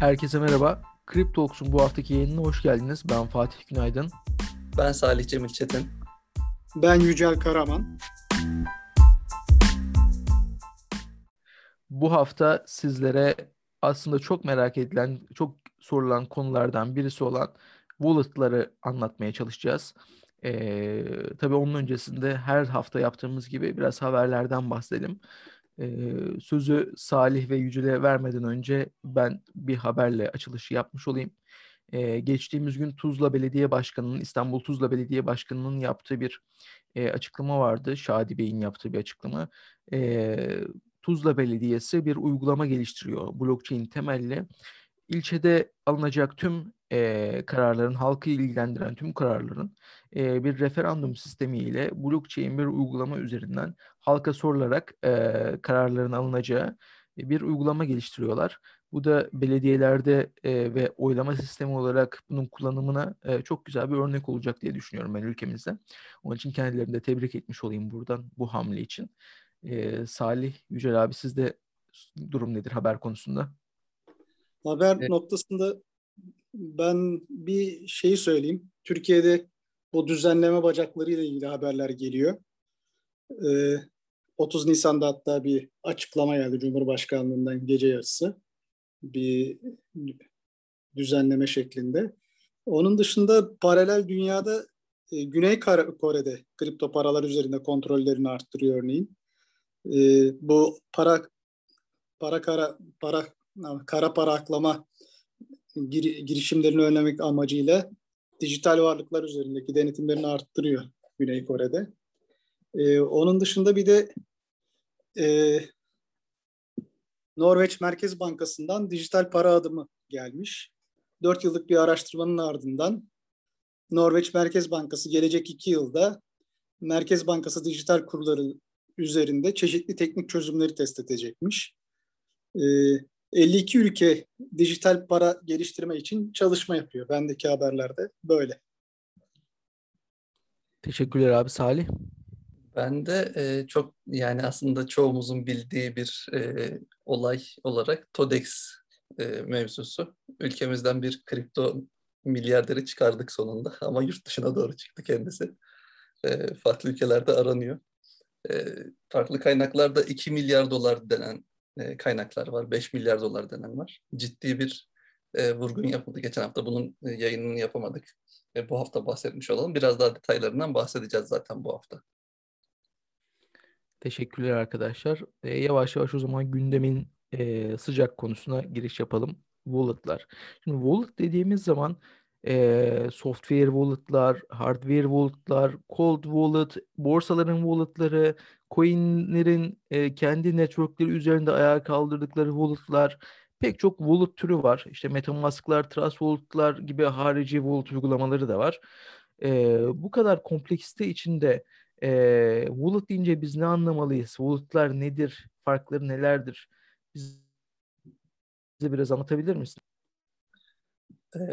Herkese merhaba. Cryptalks'un bu haftaki yayınına hoş geldiniz. Ben Fatih Günaydın. Ben Salih Cemil Çetin. Ben Yücel Karaman. Bu hafta sizlere aslında çok merak edilen, çok sorulan konulardan birisi olan wallet'ları anlatmaya çalışacağız. Ee, tabii onun öncesinde her hafta yaptığımız gibi biraz haberlerden bahsedelim. Ee, sözü Salih ve Yücel'e vermeden önce ben bir haberle açılışı yapmış olayım. Ee, geçtiğimiz gün Tuzla Belediye Başkanı'nın, İstanbul Tuzla Belediye Başkanı'nın yaptığı bir e, açıklama vardı. Şadi Bey'in yaptığı bir açıklama. Ee, Tuzla Belediyesi bir uygulama geliştiriyor blockchain temelli. İlçede alınacak tüm e, kararların, halkı ilgilendiren tüm kararların e, bir referandum sistemiyle blockchain bir uygulama üzerinden halka sorularak e, kararların alınacağı bir uygulama geliştiriyorlar. Bu da belediyelerde e, ve oylama sistemi olarak bunun kullanımına e, çok güzel bir örnek olacak diye düşünüyorum ben ülkemizde. Onun için kendilerini de tebrik etmiş olayım buradan bu hamle için. E, Salih Yücel abi sizde durum nedir haber konusunda? Haber evet. noktasında ben bir şeyi söyleyeyim. Türkiye'de bu düzenleme bacakları ile ilgili haberler geliyor. Ee, 30 Nisan'da hatta bir açıklama geldi Cumhurbaşkanlığından gece yarısı. Bir düzenleme şeklinde. Onun dışında paralel dünyada e, Güney Kore'de kripto paralar üzerinde kontrollerini arttırıyor örneğin. E, bu para para kara para kara para aklama gir, girişimlerini önlemek amacıyla dijital varlıklar üzerindeki denetimlerini arttırıyor Güney Kore'de. Ee, onun dışında bir de e, Norveç Merkez Bankası'ndan dijital para adımı gelmiş. Dört yıllık bir araştırmanın ardından Norveç Merkez Bankası gelecek iki yılda Merkez Bankası dijital kurları üzerinde çeşitli teknik çözümleri test edecekmiş. Ee, 52 ülke dijital para geliştirme için çalışma yapıyor. Bendeki haberlerde böyle. Teşekkürler abi Salih. Ben de e, çok yani aslında çoğumuzun bildiği bir e, olay olarak TODEX e, mevzusu. Ülkemizden bir kripto milyarderi çıkardık sonunda ama yurt dışına doğru çıktı kendisi. E, farklı ülkelerde aranıyor. E, farklı kaynaklarda 2 milyar dolar denen e, kaynaklar var. 5 milyar dolar denen var. Ciddi bir e, vurgun yapıldı. Geçen hafta bunun e, yayınını yapamadık. E, bu hafta bahsetmiş olalım. Biraz daha detaylarından bahsedeceğiz zaten bu hafta. Teşekkürler arkadaşlar. E, yavaş yavaş o zaman gündemin e, sıcak konusuna giriş yapalım. Wallet'lar. Şimdi wallet dediğimiz zaman e, software wallet'lar, hardware wallet'lar, cold wallet, borsaların wallet'ları, coin'lerin e, kendi network'leri üzerinde ayağa kaldırdıkları wallet'lar, pek çok wallet türü var. İşte MetaMask'lar, Trust Wallet'lar gibi harici wallet uygulamaları da var. E, bu kadar kompleksite içinde e, wallet deyince biz ne anlamalıyız? Wallet'lar nedir? Farkları nelerdir? Bize biraz anlatabilir misin?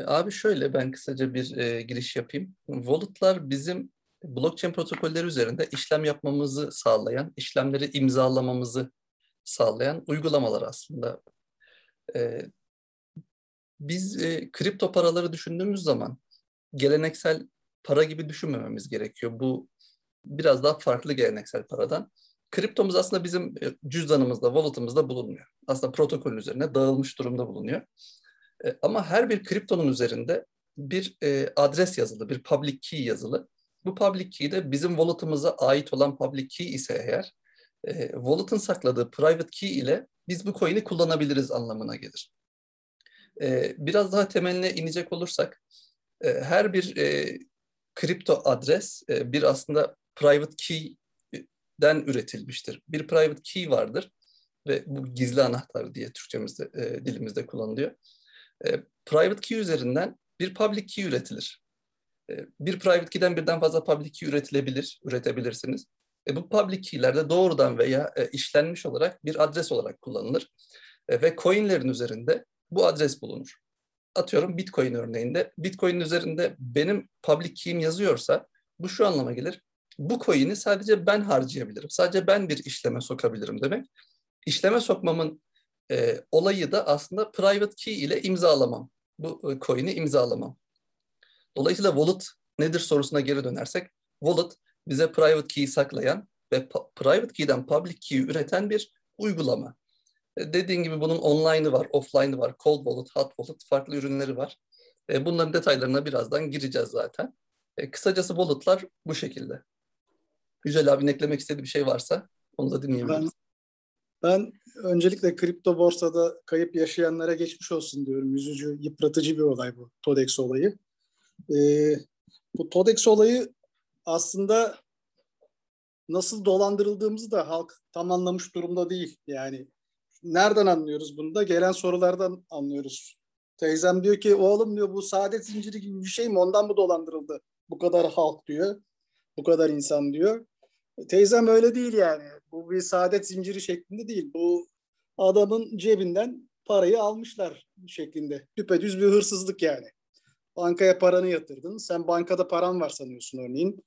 Abi şöyle ben kısaca bir e, giriş yapayım. Wallet'lar bizim blockchain protokolleri üzerinde işlem yapmamızı sağlayan, işlemleri imzalamamızı sağlayan uygulamalar aslında. E, biz e, kripto paraları düşündüğümüz zaman geleneksel para gibi düşünmememiz gerekiyor. Bu biraz daha farklı geleneksel paradan. Kriptomuz aslında bizim e, cüzdanımızda, wallet'ımızda bulunmuyor. Aslında protokolün üzerine dağılmış durumda bulunuyor. E, ama her bir kriptonun üzerinde bir e, adres yazılı, bir public key yazılı. Bu public key de bizim wallet'ımıza ait olan public key ise eğer, e, wallet'ın sakladığı private key ile biz bu coin'i kullanabiliriz anlamına gelir. E, biraz daha temeline inecek olursak, e, her bir e, kripto adres e, bir aslında private key'den üretilmiştir. Bir private key vardır ve bu gizli anahtar diye Türkçemizde, e, dilimizde kullanılıyor. E, private key üzerinden bir public key üretilir. E, bir private key'den birden fazla public key üretilebilir, üretebilirsiniz. E, bu public key'ler de doğrudan veya işlenmiş olarak bir adres olarak kullanılır. Ve coinlerin üzerinde bu adres bulunur. Atıyorum Bitcoin örneğinde. Bitcoin'in üzerinde benim public key'im yazıyorsa bu şu anlama gelir. Bu coin'i sadece ben harcayabilirim. Sadece ben bir işleme sokabilirim demek. İşleme sokmamın E, olayı da aslında private key ile imzalamam. Bu e, coin'i imzalamam. Dolayısıyla wallet nedir sorusuna geri dönersek, wallet bize private key'i saklayan ve private key'den public key'i üreten bir uygulama. E, dediğin gibi bunun online'ı var, offline'ı var, cold wallet, hot wallet farklı ürünleri var. E, bunların detaylarına birazdan gireceğiz zaten. Kısacası wallet'lar bu şekilde. Yücel abinin eklemek istediği bir şey varsa onu da dinleyebiliriz. Ben, öncelikle kripto borsada kayıp yaşayanlara geçmiş olsun diyorum. Üzücü, yıpratıcı bir olay bu TODEX olayı. Ee, bu TODEX olayı aslında nasıl dolandırıldığımızı da halk tam anlamış durumda değil. Yani nereden anlıyoruz bunu da? Gelen sorulardan anlıyoruz. Teyzem diyor ki oğlum diyor bu saadet zinciri gibi bir şey mi ondan mı dolandırıldı? Bu kadar halk diyor. Bu kadar insan diyor. Teyzem öyle değil yani. Bu bir saadet zinciri şeklinde değil. Bu adamın cebinden parayı almışlar şeklinde. Düpedüz bir hırsızlık yani. Bankaya paranı yatırdın. Sen bankada paran var sanıyorsun örneğin.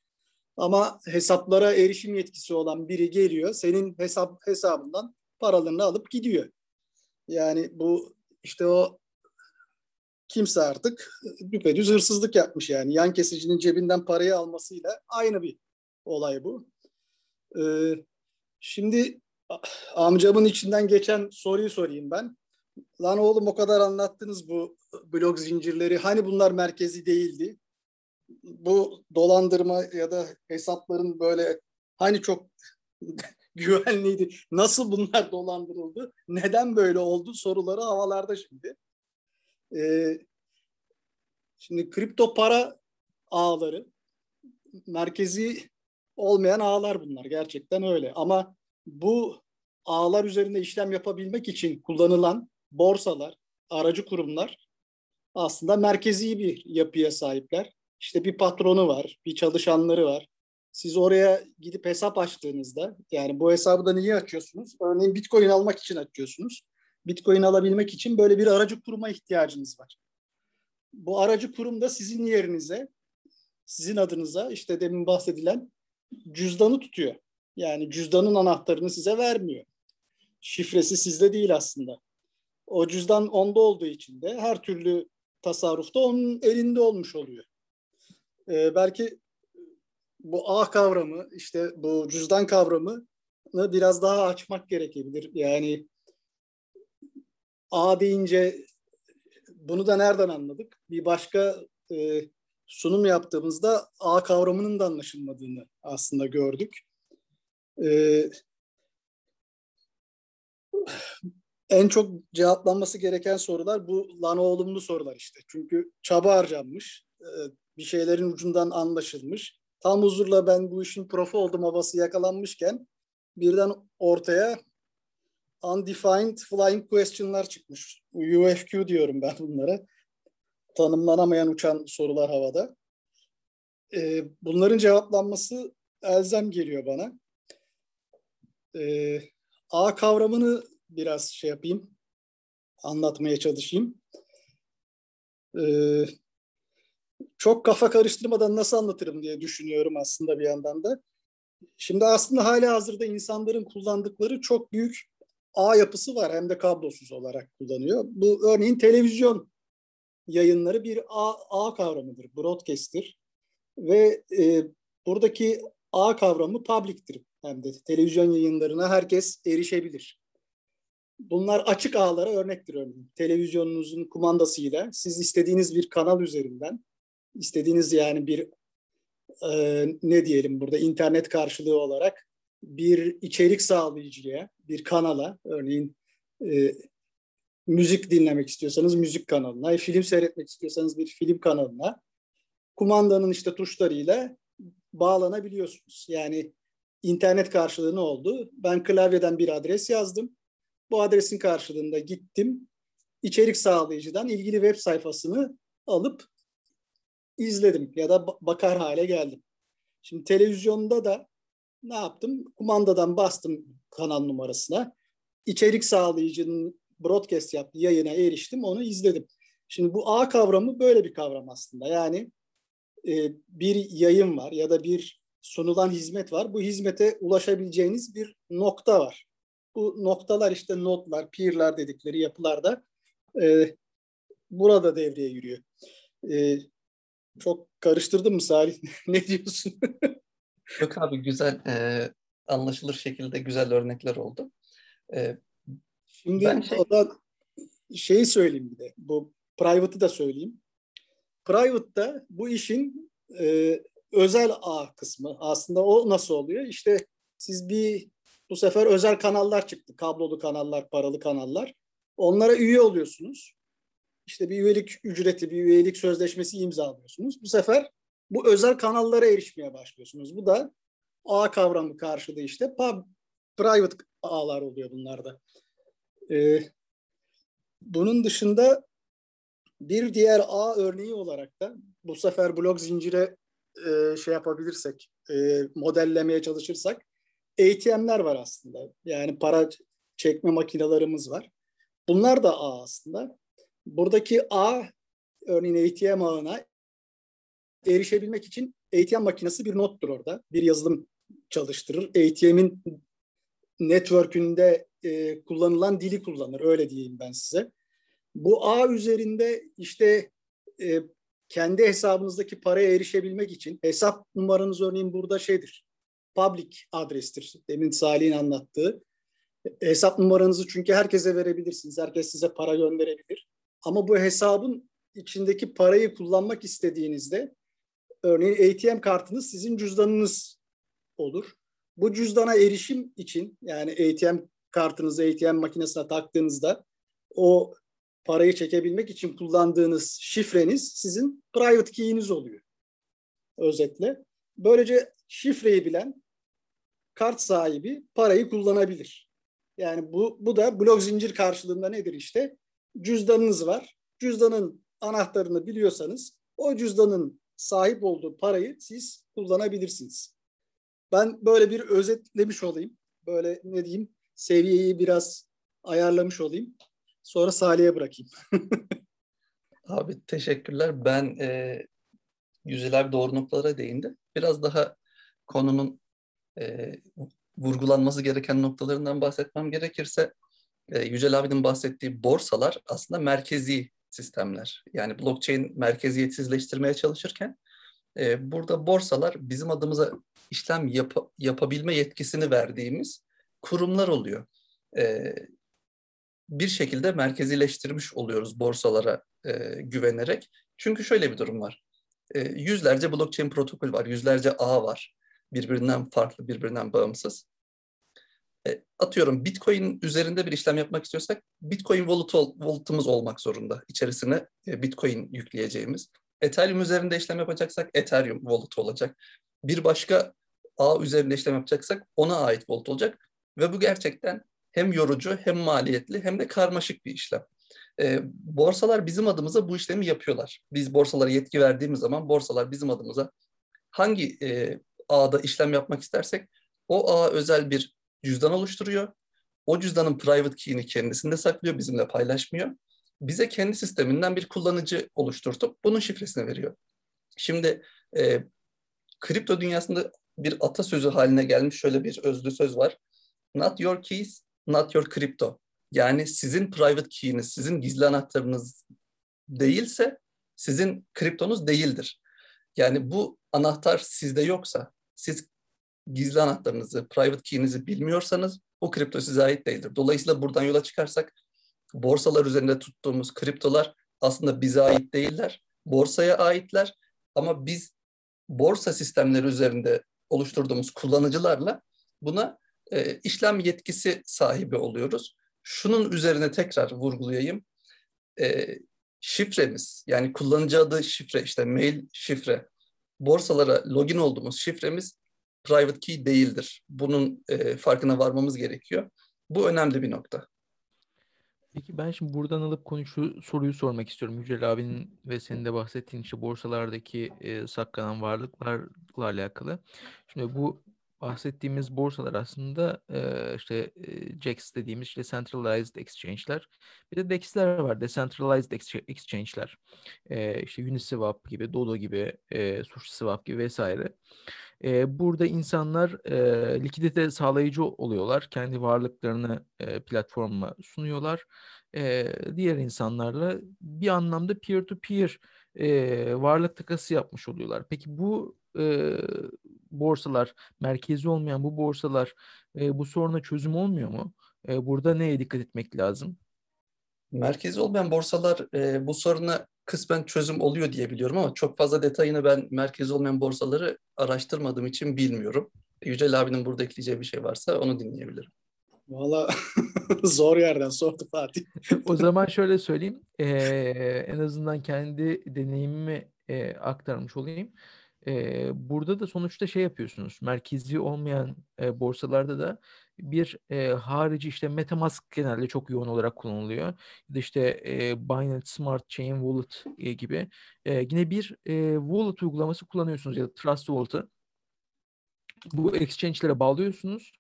Ama hesaplara erişim yetkisi olan biri geliyor. Senin hesap hesabından paralarını alıp gidiyor. Yani bu işte o kimse artık düpedüz hırsızlık yapmış yani. Yan kesicinin cebinden parayı almasıyla aynı bir olay bu. Ee, şimdi amcamın içinden geçen soruyu sorayım ben. Lan oğlum o kadar anlattınız bu blok zincirleri. Hani bunlar merkezi değildi? Bu dolandırma ya da hesapların böyle hani çok güvenliydi. Nasıl bunlar dolandırıldı? Neden böyle oldu? Soruları havalarda şimdi. Ee, şimdi kripto para ağları merkezi olmayan ağlar bunlar. Gerçekten öyle. Ama bu ağlar üzerinde işlem yapabilmek için kullanılan borsalar, aracı kurumlar aslında merkezi bir yapıya sahipler. İşte bir patronu var, bir çalışanları var. Siz oraya gidip hesap açtığınızda, yani bu hesabı da niye açıyorsunuz? Örneğin Bitcoin almak için açıyorsunuz. Bitcoin alabilmek için böyle bir aracı kuruma ihtiyacınız var. Bu aracı kurum da sizin yerinize, sizin adınıza işte demin bahsedilen cüzdanı tutuyor. Yani cüzdanın anahtarını size vermiyor. Şifresi sizde değil aslında. O cüzdan onda olduğu için de her türlü tasarrufta onun elinde olmuş oluyor. Ee, belki bu ağ kavramı, işte bu cüzdan kavramı biraz daha açmak gerekebilir. Yani ağ deyince bunu da nereden anladık? Bir başka e, sunum yaptığımızda ağ kavramının da anlaşılmadığını aslında gördük. E, en çok cevaplanması gereken sorular bu lan olumlu sorular işte. Çünkü çaba harcanmış, e, bir şeylerin ucundan anlaşılmış. Tam huzurla ben bu işin profu oldum havası yakalanmışken birden ortaya undefined flying question'lar çıkmış. UFQ diyorum ben bunlara. Tanımlanamayan uçan sorular havada. Ee, bunların cevaplanması elzem geliyor bana. Ee, A kavramını biraz şey yapayım, anlatmaya çalışayım. Ee, çok kafa karıştırmadan nasıl anlatırım diye düşünüyorum aslında bir yandan da. Şimdi aslında hala hazırda insanların kullandıkları çok büyük ağ yapısı var hem de kablosuz olarak kullanıyor. Bu örneğin televizyon yayınları bir ağ, ağ kavramıdır, broadcast'tir. Ve e, buradaki ağ kavramı public'tir hem de televizyon yayınlarına herkes erişebilir. Bunlar açık ağlara örnektir örneğin. Televizyonunuzun kumandasıyla siz istediğiniz bir kanal üzerinden, istediğiniz yani bir e, ne diyelim burada internet karşılığı olarak bir içerik sağlayıcıya, bir kanala, örneğin e, müzik dinlemek istiyorsanız müzik kanalına, film seyretmek istiyorsanız bir film kanalına, kumandanın işte tuşlarıyla bağlanabiliyorsunuz. Yani internet karşılığı ne oldu? Ben klavyeden bir adres yazdım. Bu adresin karşılığında gittim. İçerik sağlayıcıdan ilgili web sayfasını alıp izledim ya da bakar hale geldim. Şimdi televizyonda da ne yaptım? Kumandadan bastım kanal numarasına. İçerik sağlayıcının broadcast yaptığı yayına eriştim, onu izledim. Şimdi bu A kavramı böyle bir kavram aslında. Yani e, bir yayın var ya da bir sunulan hizmet var. Bu hizmete ulaşabileceğiniz bir nokta var. bu noktalar işte notlar, peer'lar dedikleri yapılarda e, burada devreye giriyor. E, çok karıştırdım mı Salih? ne diyorsun? Yok abi güzel e, anlaşılır şekilde güzel örnekler oldu. E, Şimdi ben şey... o da şeyi söyleyeyim bir de. Bu private'ı da söyleyeyim. Private'da bu işin e, özel ağ kısmı. Aslında o nasıl oluyor? İşte siz bir bu sefer özel kanallar çıktı. Kablolu kanallar, paralı kanallar. Onlara üye oluyorsunuz. İşte bir üyelik ücreti, bir üyelik sözleşmesi imzalıyorsunuz. Bu sefer bu özel kanallara erişmeye başlıyorsunuz. Bu da ağ kavramı karşıda işte pub, private ağlar oluyor bunlarda. Ee, bunun dışında bir diğer ağ örneği olarak da bu sefer blok zincire e, şey yapabilirsek, e, modellemeye çalışırsak ATM'ler var aslında. Yani para çekme makinalarımız var. Bunlar da ağ aslında. Buradaki ağ örneğin ATM ağına erişebilmek için ATM makinesi bir nottur orada. Bir yazılım çalıştırır. ATM'in network'ünde e, kullanılan dili kullanır. Öyle diyeyim ben size. Bu ağ üzerinde işte e, kendi hesabınızdaki paraya erişebilmek için hesap numaranız örneğin burada şeydir. Public adrestir. Demin Salih'in anlattığı. Hesap numaranızı çünkü herkese verebilirsiniz. Herkes size para gönderebilir. Ama bu hesabın içindeki parayı kullanmak istediğinizde örneğin ATM kartınız sizin cüzdanınız olur. Bu cüzdana erişim için yani ATM kartınızı ATM makinesine taktığınızda o parayı çekebilmek için kullandığınız şifreniz sizin private key'iniz oluyor. Özetle. Böylece şifreyi bilen kart sahibi parayı kullanabilir. Yani bu, bu da blok zincir karşılığında nedir işte? Cüzdanınız var. Cüzdanın anahtarını biliyorsanız o cüzdanın sahip olduğu parayı siz kullanabilirsiniz. Ben böyle bir özetlemiş olayım. Böyle ne diyeyim seviyeyi biraz ayarlamış olayım. Sonra Salih'e bırakayım. abi teşekkürler. Ben e, Yücel abi doğru noktalara değindi. Biraz daha konunun e, vurgulanması gereken noktalarından bahsetmem gerekirse e, Yücel abinin bahsettiği borsalar aslında merkezi sistemler. Yani blockchain merkeziyetsizleştirmeye çalışırken e, burada borsalar bizim adımıza işlem yap yapabilme yetkisini verdiğimiz kurumlar oluyor. E, bir şekilde merkezileştirmiş oluyoruz borsalara e, güvenerek. Çünkü şöyle bir durum var. E, yüzlerce blockchain protokol var, yüzlerce ağ var. Birbirinden farklı, birbirinden bağımsız. E, atıyorum Bitcoin üzerinde bir işlem yapmak istiyorsak Bitcoin wallet wallet'ımız olmak zorunda. İçerisine e, Bitcoin yükleyeceğimiz. Ethereum üzerinde işlem yapacaksak Ethereum wallet olacak. Bir başka ağ üzerinde işlem yapacaksak ona ait wallet olacak. Ve bu gerçekten hem yorucu hem maliyetli hem de karmaşık bir işlem. E, borsalar bizim adımıza bu işlemi yapıyorlar. Biz borsalara yetki verdiğimiz zaman borsalar bizim adımıza hangi e, ağda işlem yapmak istersek o ağa özel bir cüzdan oluşturuyor. O cüzdanın private key'ini kendisinde saklıyor, bizimle paylaşmıyor. Bize kendi sisteminden bir kullanıcı oluşturtup bunun şifresini veriyor. Şimdi e, kripto dünyasında bir atasözü haline gelmiş şöyle bir özlü söz var. Not your keys, not your crypto. Yani sizin private key'iniz, sizin gizli anahtarınız değilse sizin kriptonuz değildir. Yani bu anahtar sizde yoksa, siz gizli anahtarınızı, private key'inizi bilmiyorsanız o kripto size ait değildir. Dolayısıyla buradan yola çıkarsak borsalar üzerinde tuttuğumuz kriptolar aslında bize ait değiller. Borsaya aitler ama biz borsa sistemleri üzerinde oluşturduğumuz kullanıcılarla buna e, işlem yetkisi sahibi oluyoruz. Şunun üzerine tekrar vurgulayayım. E, şifremiz yani kullanıcı adı şifre işte mail şifre borsalara login olduğumuz şifremiz private key değildir. Bunun e, farkına varmamız gerekiyor. Bu önemli bir nokta. Peki ben şimdi buradan alıp konu şu soruyu sormak istiyorum. Yücel abinin ve senin de bahsettiğin işte borsalardaki e, saklanan varlıklarla alakalı. Şimdi bu bahsettiğimiz borsalar aslında e, işte e, JAX dediğimiz işte centralized exchange'ler. Bir de DEX'ler var. Decentralized exchange'ler. E, işte Uniswap gibi, Dodo gibi, e, SushiSwap gibi vesaire. E, burada insanlar e, likidite sağlayıcı oluyorlar. Kendi varlıklarını e, platforma sunuyorlar. E, diğer insanlarla bir anlamda peer-to-peer e, varlık takası yapmış oluyorlar. Peki bu e, borsalar, merkezi olmayan bu borsalar e, bu soruna çözüm olmuyor mu? E, burada neye dikkat etmek lazım? Merkezi olmayan borsalar e, bu soruna kısmen çözüm oluyor diye biliyorum ama çok fazla detayını ben merkezi olmayan borsaları araştırmadığım için bilmiyorum. Yücel abinin burada ekleyeceği bir şey varsa onu dinleyebilirim. Valla zor yerden sordu Fatih. o zaman şöyle söyleyeyim. Ee, en azından kendi deneyimimi e, aktarmış olayım. Ee, burada da sonuçta şey yapıyorsunuz. Merkezi olmayan e, borsalarda da bir e, harici işte MetaMask genelde çok yoğun olarak kullanılıyor. Ya işte e, Binance Smart Chain Wallet e, gibi. E, yine bir e, wallet uygulaması kullanıyorsunuz ya da Trust Wallet'ı. Bu exchange'lere bağlıyorsunuz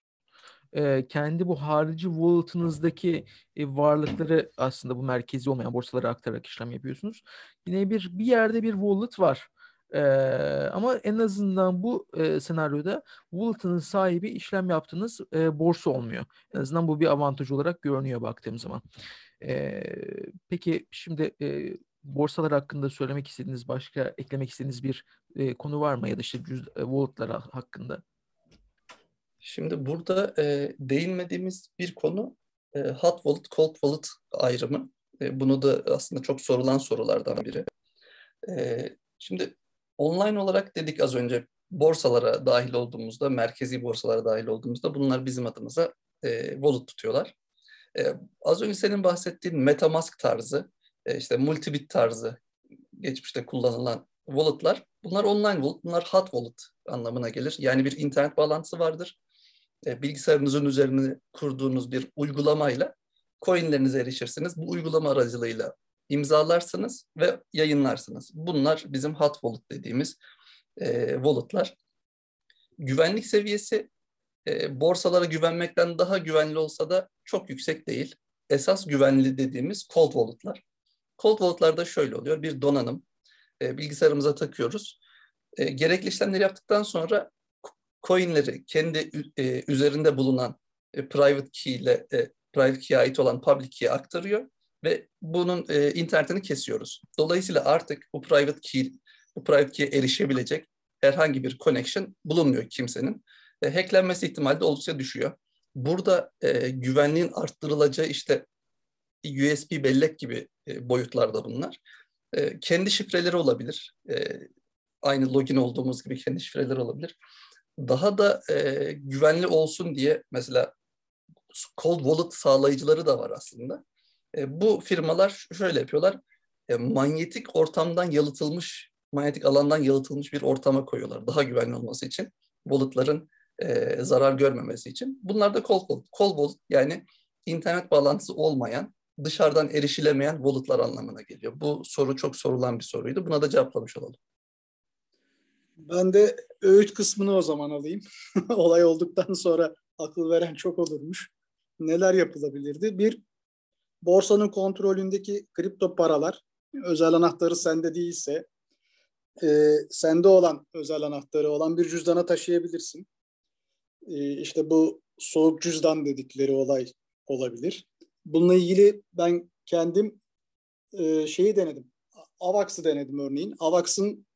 e, kendi bu harici wallet'ınızdaki e, varlıkları aslında bu merkezi olmayan borsalara aktararak işlem yapıyorsunuz. Yine bir bir yerde bir wallet var. Ee, ama en azından bu e, senaryoda wallet'ın sahibi işlem yaptığınız e, borsa olmuyor. En azından bu bir avantaj olarak görünüyor baktığım zaman. E, peki şimdi e, borsalar hakkında söylemek istediğiniz başka eklemek istediğiniz bir e, konu var mı ya da işte cüz, e, wallet'lar hakkında? Şimdi burada e, değinmediğimiz bir konu e, hot wallet, cold wallet ayrımı. E, bunu da aslında çok sorulan sorulardan biri. E, şimdi online olarak dedik az önce borsalara dahil olduğumuzda, merkezi borsalara dahil olduğumuzda bunlar bizim adımıza e, wallet tutuyorlar. E, az önce senin bahsettiğin MetaMask tarzı, e, işte Multibit tarzı geçmişte kullanılan wallet'lar bunlar online wallet, bunlar hot wallet anlamına gelir. Yani bir internet bağlantısı vardır e, bilgisayarınızın üzerine kurduğunuz bir uygulamayla coinlerinize erişirsiniz. Bu uygulama aracılığıyla imzalarsınız ve yayınlarsınız. Bunlar bizim hot wallet dediğimiz e, wallet'lar. Güvenlik seviyesi e, borsalara güvenmekten daha güvenli olsa da çok yüksek değil. Esas güvenli dediğimiz cold wallet'lar. Cold wallet'larda şöyle oluyor. Bir donanım e, bilgisayarımıza takıyoruz. E, gerekli işlemleri yaptıktan sonra coinleri kendi e, üzerinde bulunan e, private key ile e, private key'e ait olan public key'e aktarıyor ve bunun e, internetini kesiyoruz. Dolayısıyla artık bu private key bu private key'e erişebilecek herhangi bir connection bulunmuyor kimsenin. E, hacklenmesi ihtimali de oldukça düşüyor. Burada e, güvenliğin arttırılacağı işte USB bellek gibi e, boyutlarda bunlar. E, kendi şifreleri olabilir. E, aynı login olduğumuz gibi kendi şifreleri olabilir daha da e, güvenli olsun diye mesela cold wallet sağlayıcıları da var aslında. E, bu firmalar şöyle yapıyorlar. E, manyetik ortamdan yalıtılmış, manyetik alandan yalıtılmış bir ortama koyuyorlar. Daha güvenli olması için. Wallet'ların e, zarar görmemesi için. Bunlar da cold wallet. Cold wallet yani internet bağlantısı olmayan, dışarıdan erişilemeyen wallet'lar anlamına geliyor. Bu soru çok sorulan bir soruydu. Buna da cevaplamış olalım. Ben de öğüt kısmını o zaman alayım. Olay olduktan sonra akıl veren çok olurmuş. Neler yapılabilirdi? Bir, borsanın kontrolündeki kripto paralar, özel anahtarı sende değilse, e, sende olan özel anahtarı olan bir cüzdana taşıyabilirsin. E, işte bu soğuk cüzdan dedikleri olay olabilir. Bununla ilgili ben kendim e, şeyi denedim. Avax'ı denedim örneğin. Avax'ın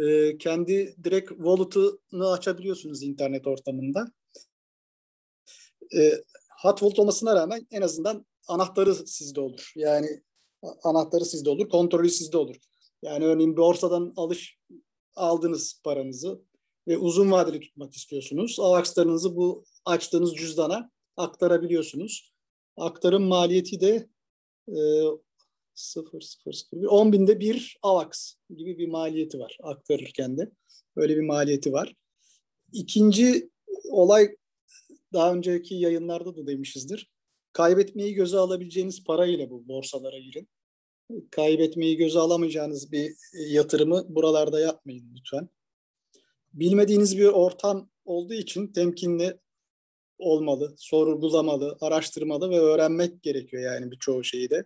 e, kendi direkt wallet'ını açabiliyorsunuz internet ortamında. E, hot wallet olmasına rağmen en azından anahtarı sizde olur. Yani anahtarı sizde olur, kontrolü sizde olur. Yani örneğin borsadan alış aldınız paranızı ve uzun vadeli tutmak istiyorsunuz. Avax'larınızı bu açtığınız cüzdana aktarabiliyorsunuz. Aktarım maliyeti de e, 0 0 0 10 binde bir AVAX gibi bir maliyeti var aktarırken de. Böyle bir maliyeti var. İkinci olay daha önceki yayınlarda da demişizdir. Kaybetmeyi göze alabileceğiniz parayla bu borsalara girin. Kaybetmeyi göze alamayacağınız bir yatırımı buralarda yapmayın lütfen. Bilmediğiniz bir ortam olduğu için temkinli olmalı, sorgulamalı, araştırmalı ve öğrenmek gerekiyor yani birçoğu şeyi de.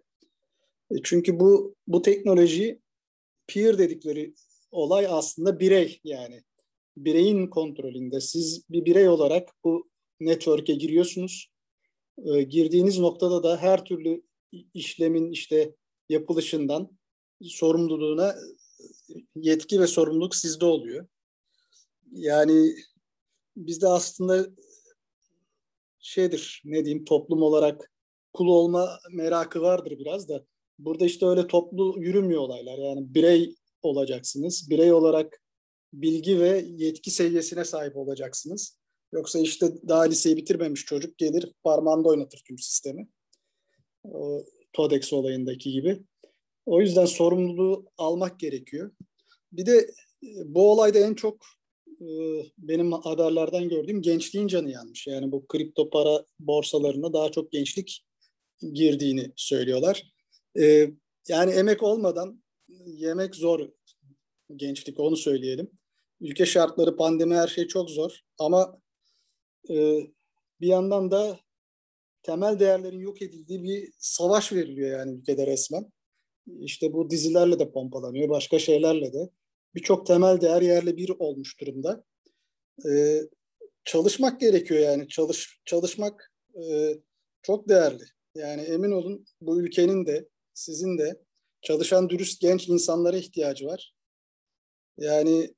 E, çünkü bu bu teknoloji peer dedikleri olay aslında birey yani. bireyin kontrolünde. Siz bir birey olarak bu network'e giriyorsunuz. E, girdiğiniz noktada da her türlü işlemin işte yapılışından sorumluluğuna yetki ve sorumluluk sizde oluyor. Yani bizde aslında şeydir ne diyeyim toplum olarak kul olma merakı vardır biraz da. Burada işte öyle toplu yürümüyor olaylar. Yani birey olacaksınız. Birey olarak bilgi ve yetki seviyesine sahip olacaksınız. Yoksa işte daha liseyi bitirmemiş çocuk gelir parmağında oynatır tüm sistemi. O Todex olayındaki gibi. O yüzden sorumluluğu almak gerekiyor. Bir de e, bu olayda en çok e, benim haberlerden gördüğüm gençliğin canı yanmış. Yani bu kripto para borsalarına daha çok gençlik girdiğini söylüyorlar. E, yani emek olmadan yemek zor gençlik onu söyleyelim. Ülke şartları, pandemi her şey çok zor ama bir yandan da temel değerlerin yok edildiği bir savaş veriliyor yani ülkede resmen. İşte bu dizilerle de pompalanıyor, başka şeylerle de. Birçok temel değer yerle bir olmuş durumda. Ee, çalışmak gerekiyor yani. Çalış Çalışmak e, çok değerli. Yani emin olun bu ülkenin de sizin de çalışan dürüst genç insanlara ihtiyacı var. Yani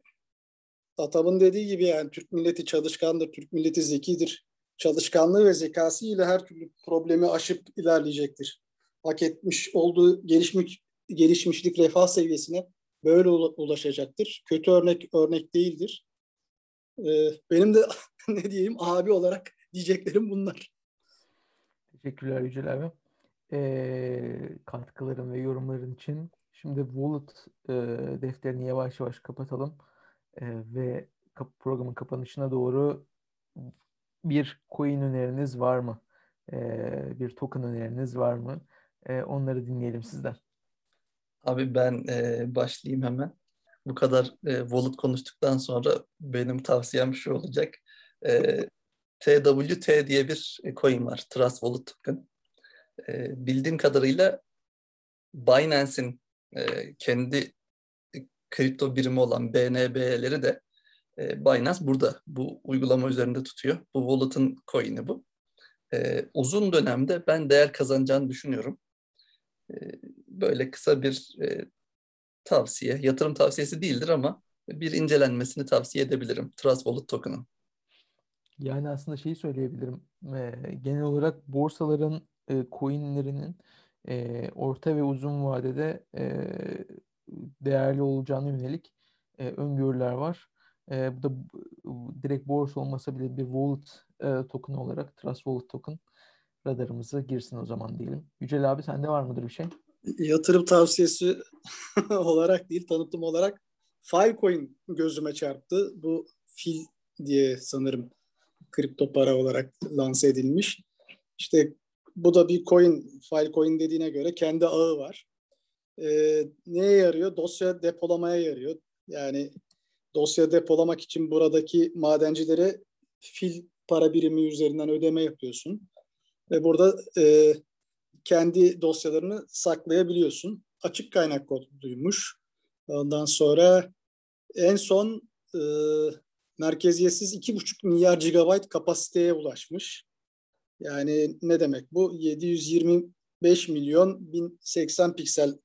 Atam'ın dediği gibi yani Türk milleti çalışkandır, Türk milleti zekidir çalışkanlığı ve zekası ile her türlü problemi aşıp ilerleyecektir. Hak etmiş olduğu gelişmiş, gelişmişlik refah seviyesine böyle ulaşacaktır. Kötü örnek örnek değildir. Ee, benim de ne diyeyim abi olarak diyeceklerim bunlar. Teşekkürler Yücel abi. Ee, katkıların ve yorumların için. Şimdi Wallet e, defterini yavaş yavaş kapatalım e, ve programın kapanışına doğru bir coin öneriniz var mı? Ee, bir token öneriniz var mı? Ee, onları dinleyelim sizden. Abi ben e, başlayayım hemen. Bu kadar e, wallet konuştuktan sonra benim tavsiyem şu olacak. E, TWT diye bir coin var. Trust Wallet Token. E, bildiğim kadarıyla Binance'in e, kendi kripto birimi olan BNB'leri de e, Binance burada bu uygulama üzerinde tutuyor. Bu wallet'ın coin'i bu. E, uzun dönemde ben değer kazanacağını düşünüyorum. E, böyle kısa bir e, tavsiye, yatırım tavsiyesi değildir ama bir incelenmesini tavsiye edebilirim Trust Wallet Token'ın. Yani aslında şeyi söyleyebilirim. E, genel olarak borsaların e, coinlerinin e, orta ve uzun vadede e, değerli olacağına yönelik e, öngörüler var. E, bu da direkt borsa olmasa bile bir wallet e, token olarak Trust Wallet token radarımıza girsin o zaman diyelim. Yücel abi sende var mıdır bir şey? Yatırım tavsiyesi olarak değil tanıtım olarak Filecoin gözüme çarptı. Bu fil diye sanırım kripto para olarak lanse edilmiş. İşte bu da bir coin, Filecoin dediğine göre kendi ağı var. Ee, neye yarıyor? Dosya depolamaya yarıyor. Yani dosya depolamak için buradaki madencilere fil para birimi üzerinden ödeme yapıyorsun. Ve burada e, kendi dosyalarını saklayabiliyorsun. Açık kaynak kodluymuş. Ondan sonra en son e, merkeziyetsiz 2,5 milyar gigabayt kapasiteye ulaşmış. Yani ne demek bu? 725 milyon 1080 piksel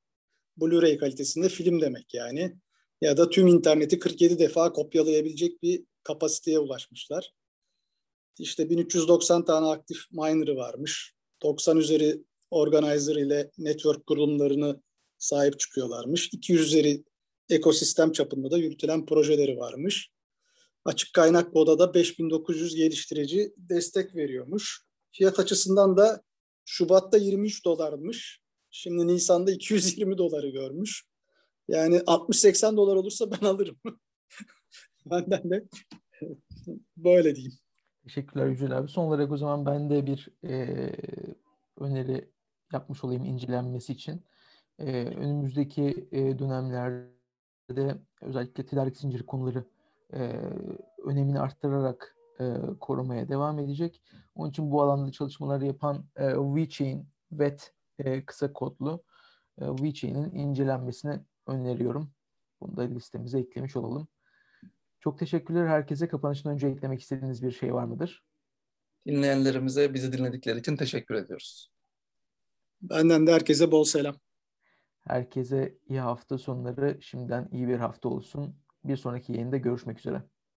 Blu-ray kalitesinde film demek yani ya da tüm interneti 47 defa kopyalayabilecek bir kapasiteye ulaşmışlar. İşte 1390 tane aktif miner'ı varmış. 90 üzeri organizer ile network kurulumlarını sahip çıkıyorlarmış. 200 üzeri ekosistem çapında da yürütülen projeleri varmış. Açık kaynak boda da 5900 geliştirici destek veriyormuş. Fiyat açısından da Şubat'ta 23 dolarmış. Şimdi Nisan'da 220 doları görmüş. Yani 60-80 dolar olursa ben alırım. Benden de böyle diyeyim. Teşekkürler Yücel abi. Son olarak o zaman ben de bir e, öneri yapmış olayım incelenmesi için. E, önümüzdeki e, dönemlerde özellikle tedarik zinciri konuları e, önemini arttırarak e, korumaya devam edecek. Onun için bu alanda çalışmaları yapan e, VeChain, VET e, kısa kodlu e, VeChain'in incelenmesini öneriyorum. Bunu da listemize eklemiş olalım. Çok teşekkürler herkese. Kapanıştan önce eklemek istediğiniz bir şey var mıdır? Dinleyenlerimize bizi dinledikleri için teşekkür ediyoruz. Benden de herkese bol selam. Herkese iyi hafta sonları. Şimdiden iyi bir hafta olsun. Bir sonraki yayında görüşmek üzere.